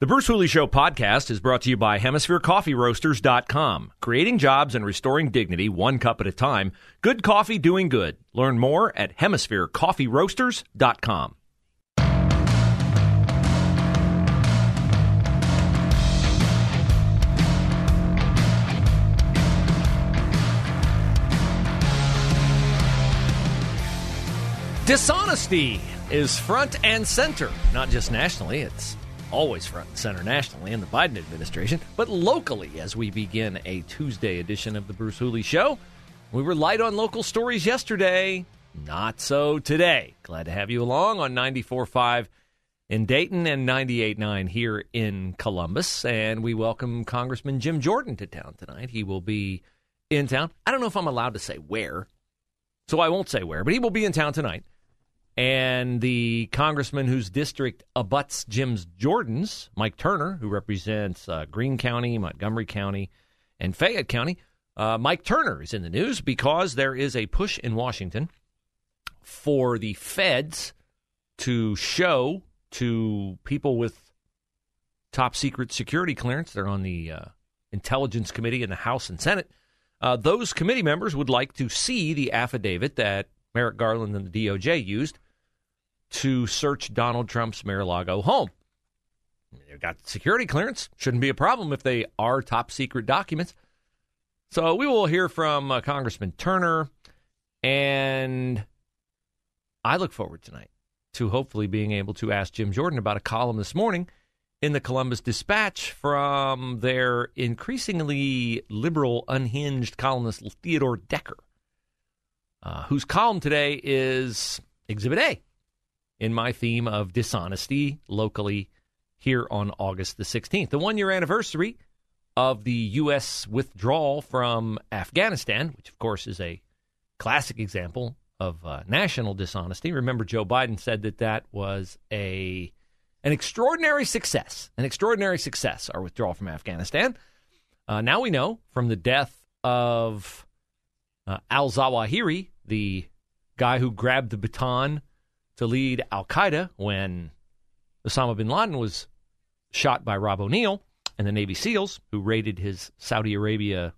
The Bruce Hooley Show podcast is brought to you by HemisphereCoffeeRoasters.com. Creating jobs and restoring dignity one cup at a time. Good coffee doing good. Learn more at HemisphereCoffeeRoasters.com. Dishonesty is front and center, not just nationally, it's always front and center nationally in the Biden administration, but locally as we begin a Tuesday edition of the Bruce Hooley Show. We were light on local stories yesterday, not so today. Glad to have you along on 94.5 in Dayton and 98.9 here in Columbus. And we welcome Congressman Jim Jordan to town tonight. He will be in town. I don't know if I'm allowed to say where, so I won't say where, but he will be in town tonight and the congressman whose district abuts Jim Jordan's, Mike Turner, who represents uh, Greene County, Montgomery County, and Fayette County. Uh, Mike Turner is in the news because there is a push in Washington for the feds to show to people with top secret security clearance. They're on the uh, Intelligence Committee in the House and Senate. Uh, those committee members would like to see the affidavit that Merrick Garland and the DOJ used to search Donald Trump's Mar-a-Lago home. They've got security clearance. Shouldn't be a problem if they are top secret documents. So we will hear from uh, Congressman Turner, and I look forward tonight to hopefully being able to ask Jim Jordan about a column this morning in the Columbus Dispatch from their increasingly liberal, unhinged columnist Theodore Decker, uh, whose column today is Exhibit A in my theme of dishonesty locally here on August the 16th, the one year anniversary of the U.S. withdrawal from Afghanistan, which of course is a classic example of uh, national dishonesty. Remember, Joe Biden said that that was a an extraordinary success, an extraordinary success, our withdrawal from Afghanistan. Uh, now we know from the death of uh, al Zawahiri, the guy who grabbed the baton to lead Al Qaeda when Osama bin Laden was shot by Rob O'Neill and the Navy SEALs who raided his Saudi Arabia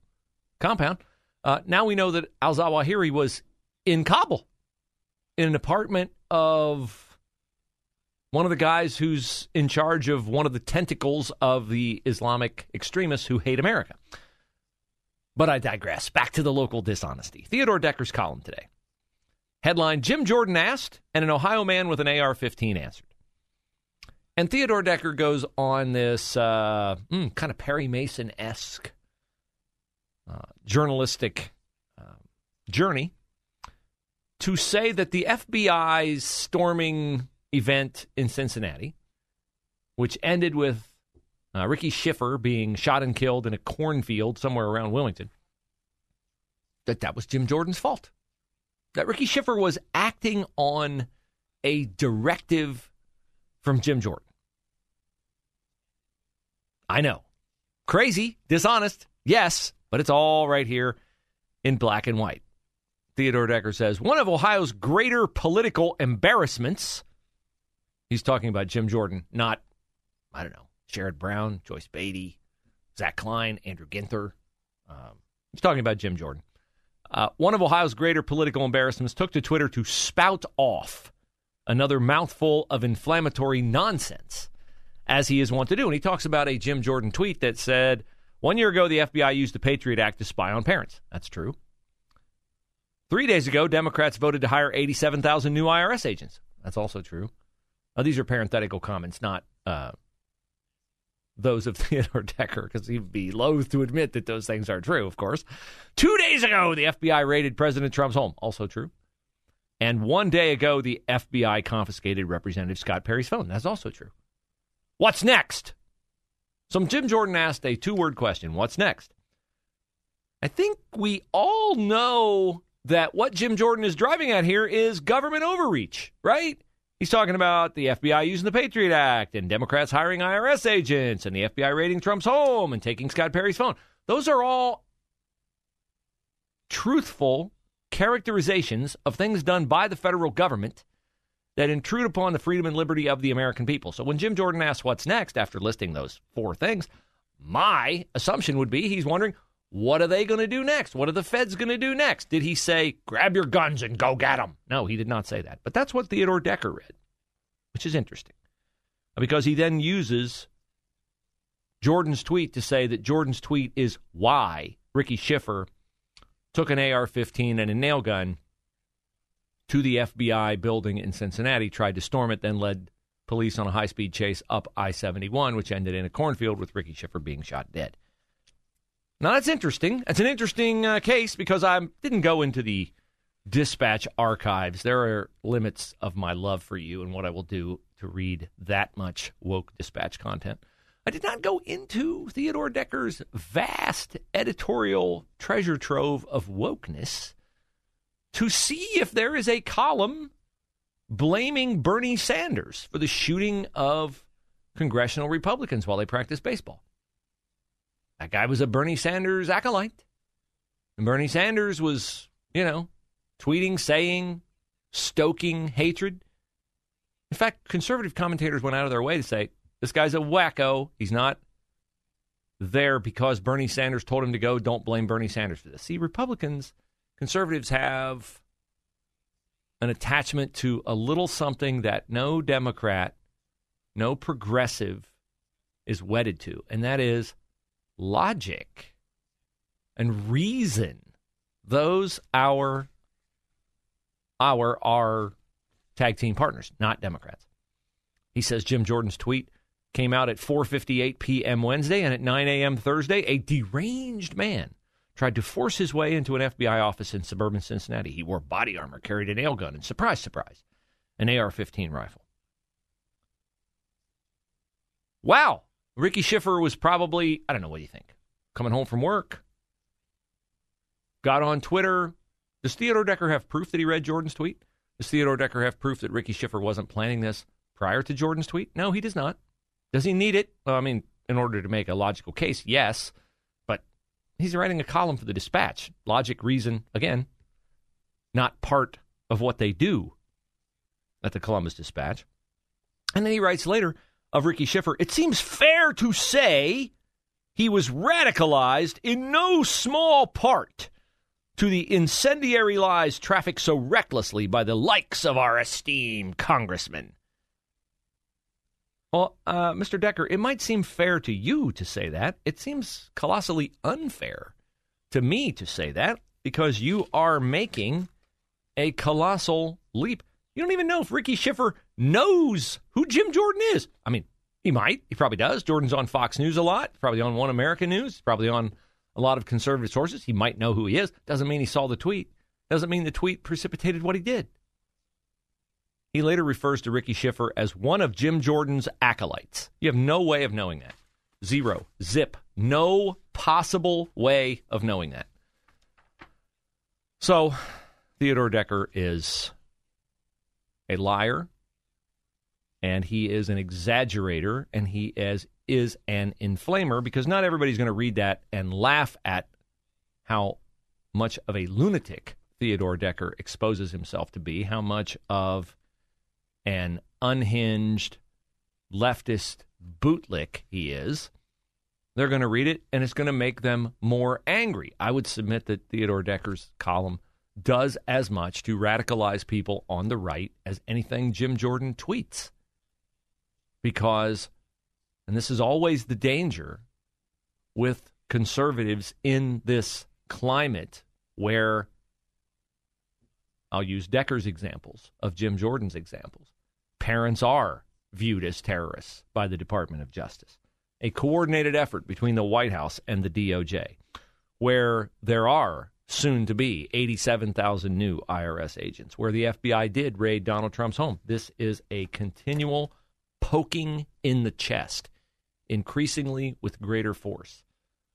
compound. Uh, now we know that Al Zawahiri was in Kabul in an apartment of one of the guys who's in charge of one of the tentacles of the Islamic extremists who hate America. But I digress. Back to the local dishonesty. Theodore Decker's column today. Headline Jim Jordan asked, and an Ohio man with an AR 15 answered. And Theodore Decker goes on this uh, mm, kind of Perry Mason esque uh, journalistic uh, journey to say that the FBI's storming event in Cincinnati, which ended with uh, Ricky Shiffer being shot and killed in a cornfield somewhere around Wilmington, that that was Jim Jordan's fault that Ricky Shiffer was acting on a directive from Jim Jordan. I know. Crazy, dishonest, yes, but it's all right here in black and white. Theodore Decker says one of Ohio's greater political embarrassments. He's talking about Jim Jordan, not, I don't know, Sherrod Brown, Joyce Beatty, Zach Klein, Andrew Ginther. Um, he's talking about Jim Jordan. Uh, one of Ohio's greater political embarrassments took to Twitter to spout off another mouthful of inflammatory nonsense, as he is wont to do. And he talks about a Jim Jordan tweet that said, One year ago, the FBI used the Patriot Act to spy on parents. That's true. Three days ago, Democrats voted to hire 87,000 new IRS agents. That's also true. Now, these are parenthetical comments, not uh, those of Theodore Decker because he'd be loath to admit that those things are true, of course. Two days ago, the FBI raided President Trump's home. Also true. And one day ago, the FBI confiscated Representative Scott Perry's phone. That's also true. What's next? So Jim Jordan asked a two word question What's next? I think we all know that what Jim Jordan is driving at here is government overreach, right? He's talking about the FBI using the Patriot Act and Democrats hiring IRS agents and the FBI raiding Trump's home and taking Scott Perry's phone. Those are all truthful characterizations of things done by the federal government that intrude upon the freedom and liberty of the American people. So when Jim Jordan asks what's next after listing those four things, my assumption would be he's wondering what are they going to do next? What are the feds going to do next? Did he say, grab your guns and go get them? No, he did not say that. But that's what Theodore Decker read, which is interesting because he then uses Jordan's tweet to say that Jordan's tweet is why Ricky Shiffer took an AR 15 and a nail gun to the FBI building in Cincinnati, tried to storm it, then led police on a high speed chase up I 71, which ended in a cornfield with Ricky Shiffer being shot dead. Now, that's interesting. That's an interesting uh, case because I didn't go into the dispatch archives. There are limits of my love for you and what I will do to read that much woke dispatch content. I did not go into Theodore Decker's vast editorial treasure trove of wokeness to see if there is a column blaming Bernie Sanders for the shooting of congressional Republicans while they practice baseball. That guy was a Bernie Sanders acolyte. And Bernie Sanders was, you know, tweeting, saying, stoking hatred. In fact, conservative commentators went out of their way to say, this guy's a wacko. He's not there because Bernie Sanders told him to go. Don't blame Bernie Sanders for this. See, Republicans, conservatives have an attachment to a little something that no Democrat, no progressive is wedded to, and that is logic and reason. Those our our our tag team partners, not Democrats. He says Jim Jordan's tweet came out at 4:58 p.m. Wednesday and at 9 a.m. Thursday, a deranged man tried to force his way into an FBI office in suburban Cincinnati. He wore body armor, carried a nail gun, and surprise, surprise, an AR-15 rifle. Wow, Ricky Shiffer was probably, I don't know, what do you think? Coming home from work, got on Twitter. Does Theodore Decker have proof that he read Jordan's tweet? Does Theodore Decker have proof that Ricky Shiffer wasn't planning this prior to Jordan's tweet? No, he does not. Does he need it? Well, I mean, in order to make a logical case, yes. But he's writing a column for the dispatch. Logic, reason, again, not part of what they do at the Columbus Dispatch. And then he writes later of Ricky Shiffer, it seems fair to say he was radicalized in no small part to the incendiary lies trafficked so recklessly by the likes of our esteemed congressman. Well, uh, Mr. Decker, it might seem fair to you to say that. It seems colossally unfair to me to say that because you are making a colossal leap. You don't even know if Ricky Shiffer knows who Jim Jordan is. I mean, he might. He probably does. Jordan's on Fox News a lot, probably on One American News, probably on a lot of conservative sources. He might know who he is. Doesn't mean he saw the tweet. Doesn't mean the tweet precipitated what he did. He later refers to Ricky Shiffer as one of Jim Jordan's acolytes. You have no way of knowing that. Zero. Zip. No possible way of knowing that. So, Theodore Decker is a liar, and he is an exaggerator, and he is, is an inflamer because not everybody's going to read that and laugh at how much of a lunatic Theodore Decker exposes himself to be, how much of an unhinged leftist bootlick he is, they're going to read it and it's going to make them more angry. I would submit that Theodore Decker's column does as much to radicalize people on the right as anything Jim Jordan tweets. Because, and this is always the danger with conservatives in this climate where I'll use Decker's examples of Jim Jordan's examples. Parents are viewed as terrorists by the Department of Justice. A coordinated effort between the White House and the DOJ, where there are soon to be 87,000 new IRS agents, where the FBI did raid Donald Trump's home. This is a continual poking in the chest increasingly with greater force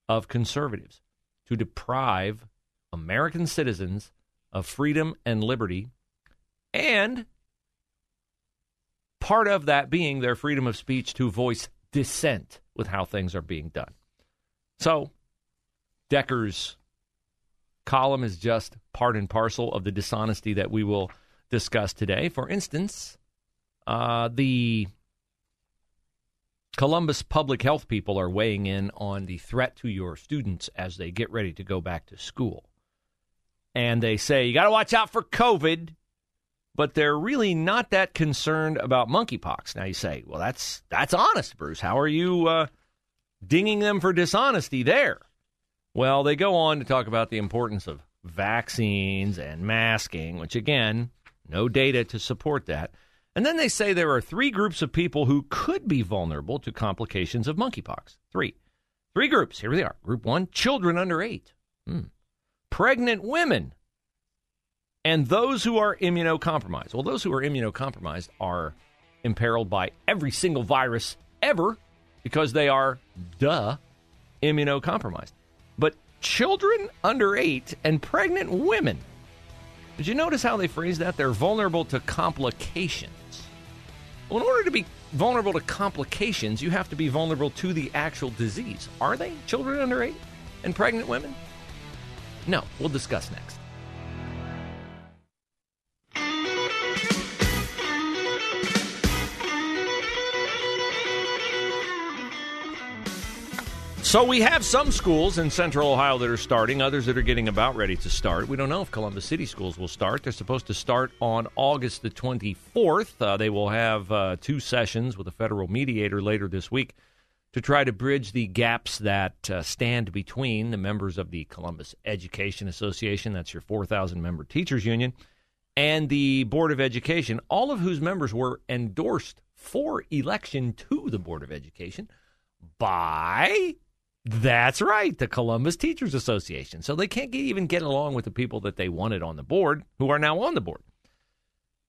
of conservatives to deprive American citizens of freedom and liberty, and part of that being their freedom of speech to voice dissent with how things are being done. So, Decker's column is just part and parcel of the dishonesty that we will discuss today. For instance, uh, the Columbus public health people are weighing in on the threat to your students as they get ready to go back to school. And they say, you got to watch out for COVID, but they're really not that concerned about monkeypox. Now you say, well, that's, that's honest, Bruce. How are you uh, dinging them for dishonesty there? Well, they go on to talk about the importance of vaccines and masking, which again, no data to support that. And then they say there are three groups of people who could be vulnerable to complications of monkeypox. Three. Three groups. Here they are. Group one children under eight, hmm. pregnant women, and those who are immunocompromised. Well, those who are immunocompromised are imperiled by every single virus ever because they are, duh, immunocompromised. But children under eight and pregnant women, did you notice how they phrase that? They're vulnerable to complications. Well, in order to be vulnerable to complications, you have to be vulnerable to the actual disease. Are they children under eight and pregnant women? No, we'll discuss next. So we have some schools in central Ohio that are starting, others that are getting about ready to start. We don't know if Columbus City schools will start. They're supposed to start on August the 24th. Uh, they will have uh, two sessions with a federal mediator later this week to try to bridge the gaps that uh, stand between the members of the Columbus Education Association, that's your 4,000 member teachers union, and the Board of Education, all of whose members were endorsed for election to the Board of Education by that's right, the Columbus Teachers Association. So they can't get, even get along with the people that they wanted on the board who are now on the board.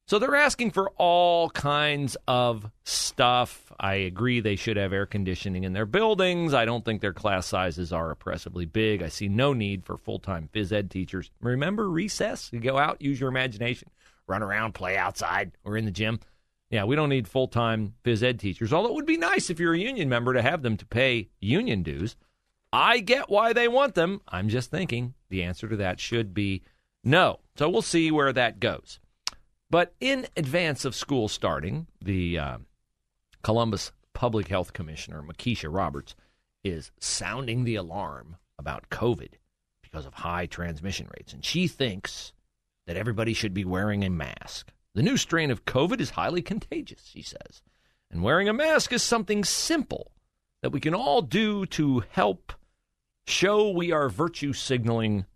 So they're asking for all kinds of stuff. I agree they should have air conditioning in their buildings. I don't think their class sizes are oppressively big. I see no need for full time phys ed teachers. Remember recess? You go out, use your imagination, run around, play outside, or in the gym. Yeah, we don't need full time phys ed teachers, although it would be nice if you're a union member to have them to pay union dues. I get why they want them. I'm just thinking the answer to that should be no. So we'll see where that goes. But in advance of school starting, the uh, Columbus Public Health Commissioner, Mysheika Roberts, is sounding the alarm about COVID because of high transmission rates. And she thinks that everybody should be wearing a mask. The new strain of COVID is highly contagious, she says. And wearing a mask is something simple that we can all do to help show we are virtue signaling,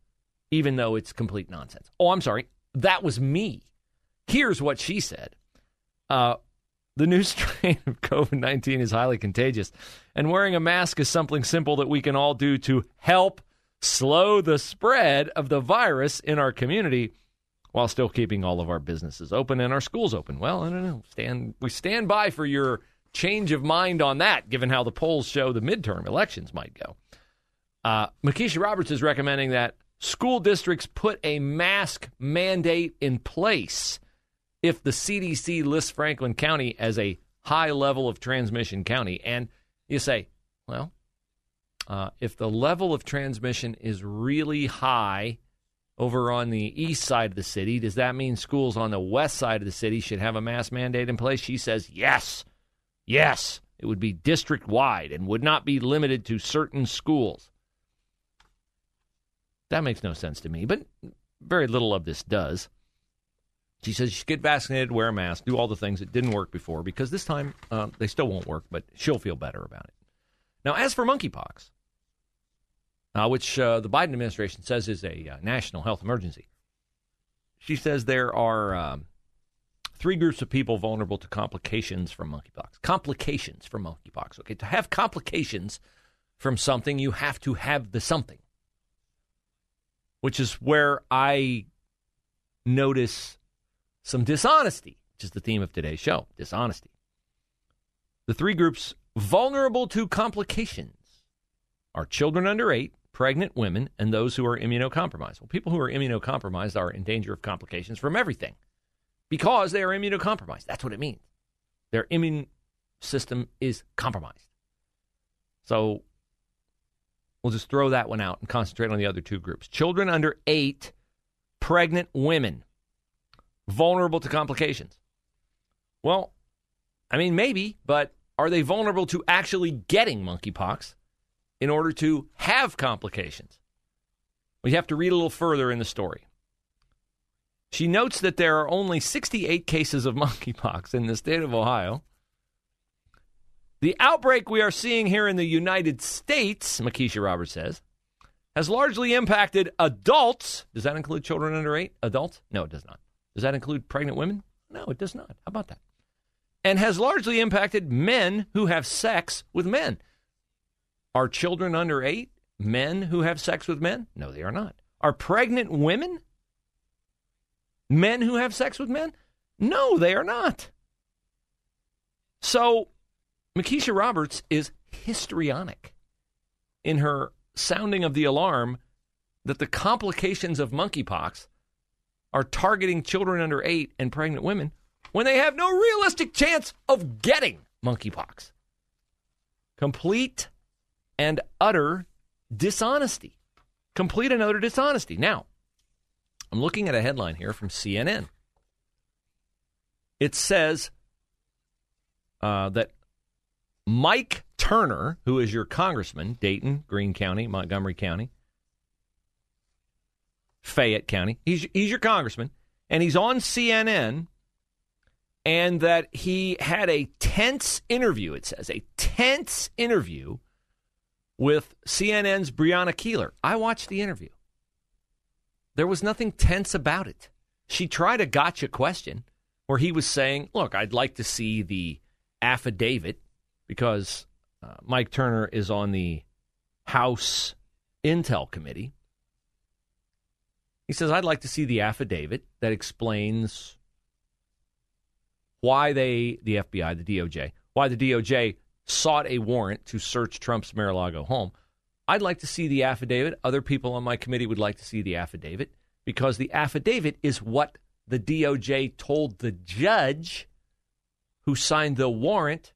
even though it's complete nonsense. Oh, I'm sorry. That was me. Here's what she said. Uh, the new strain of COVID 19 is highly contagious, and wearing a mask is something simple that we can all do to help slow the spread of the virus in our community while still keeping all of our businesses open and our schools open. Well, I don't know. Stand, we stand by for your change of mind on that, given how the polls show the midterm elections might go. Uh, Mysheika Roberts is recommending that school districts put a mask mandate in place if the CDC lists Franklin County as a high level of transmission county. And you say, well, uh, if the level of transmission is really high over on the east side of the city, does that mean schools on the west side of the city should have a mask mandate in place? She says, yes. Yes. It would be district wide and would not be limited to certain schools. That makes no sense to me, but very little of this does. She says you should get vaccinated, wear a mask, do all the things that didn't work before because this time uh, they still won't work, but she'll feel better about it. Now, as for monkeypox, uh, which uh, the Biden administration says is a uh, national health emergency, she says there are um, three groups of people vulnerable to complications from monkeypox. Complications from monkeypox. Okay, to have complications from something, you have to have the something which is where I notice some dishonesty, which is the theme of today's show dishonesty. The three groups vulnerable to complications are children under eight, pregnant women, and those who are immunocompromised. Well, people who are immunocompromised are in danger of complications from everything because they are immunocompromised. That's what it means. Their immune system is compromised. So we'll just throw that one out and concentrate on the other two groups. Children under eight, pregnant women, vulnerable to complications. Well, I mean, maybe, but are they vulnerable to actually getting monkeypox in order to have complications? We have to read a little further in the story. She notes that there are only 68 cases of monkeypox in the state of Ohio. The outbreak we are seeing here in the United States, Mysheika Roberts says, has largely impacted adults. Does that include children under eight? Adults? No, it does not. Does that include pregnant women? No, it does not. How about that? And has largely impacted men who have sex with men. Are children under eight men who have sex with men? No, they are not. Are pregnant women men who have sex with men? No, they are not. So, Mysheika Roberts is histrionic in her sounding of the alarm that the complications of monkeypox are targeting children under eight and pregnant women when they have no realistic chance of getting monkeypox. Complete and utter dishonesty. Complete and utter dishonesty. Now, I'm looking at a headline here from CNN. It says uh, that Mike Turner, who is your congressman, Dayton, Greene County, Montgomery County, Fayette County, he's, he's your congressman, and he's on CNN, and that he had a tense interview, it says, a tense interview with CNN's Brianna Keilar. I watched the interview. There was nothing tense about it. She tried a gotcha question where he was saying, Look, I'd like to see the affidavit because uh, Mike Turner is on the House Intel Committee. He says, I'd like to see the affidavit that explains why they, the FBI, the DOJ, why the DOJ sought a warrant to search Trump's Mar a Lago home. I'd like to see the affidavit. Other people on my committee would like to see the affidavit because the affidavit is what the DOJ told the judge who signed the warrant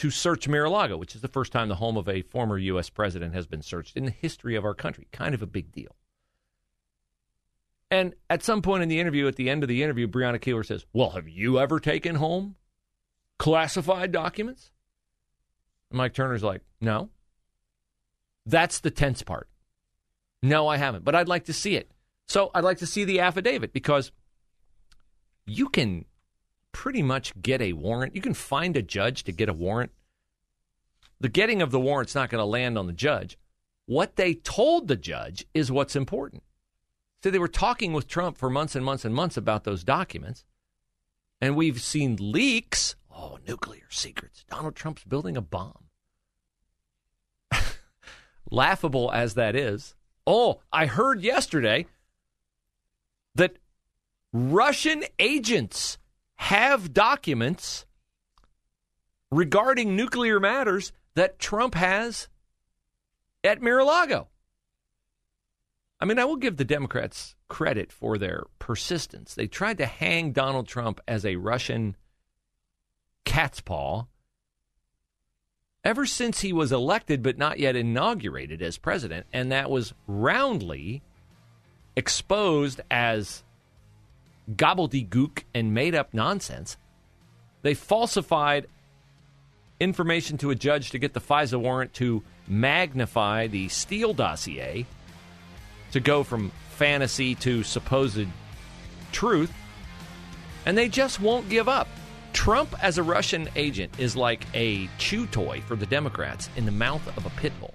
to search Mar a Lago, which is the first time the home of a former U.S. president has been searched in the history of our country. Kind of a big deal. And at some point in the interview, at the end of the interview, Brianna Keilar says, Well, have you ever taken home classified documents? And Mike Turner's like, No. That's the tense part. No, I haven't, but I'd like to see it. So I'd like to see the affidavit because you can pretty much get a warrant. You can find a judge to get a warrant. The getting of the warrant's not going to land on the judge. What they told the judge is what's important. So they were talking with Trump for months and months and months about those documents. And we've seen leaks. Oh, nuclear secrets. Donald Trump's building a bomb. Laughable as that is. Oh, I heard yesterday that Russian agents have documents regarding nuclear matters that Trump has at Mar a Lago. I mean, I will give the Democrats credit for their persistence. They tried to hang Donald Trump as a Russian cat's paw ever since he was elected but not yet inaugurated as president, and that was roundly exposed as gobbledygook and made up nonsense. They falsified information to a judge to get the FISA warrant to magnify the Steele dossier to go from fantasy to supposed truth, and they just won't give up. Trump as a Russian agent is like a chew toy for the Democrats in the mouth of a pit bull.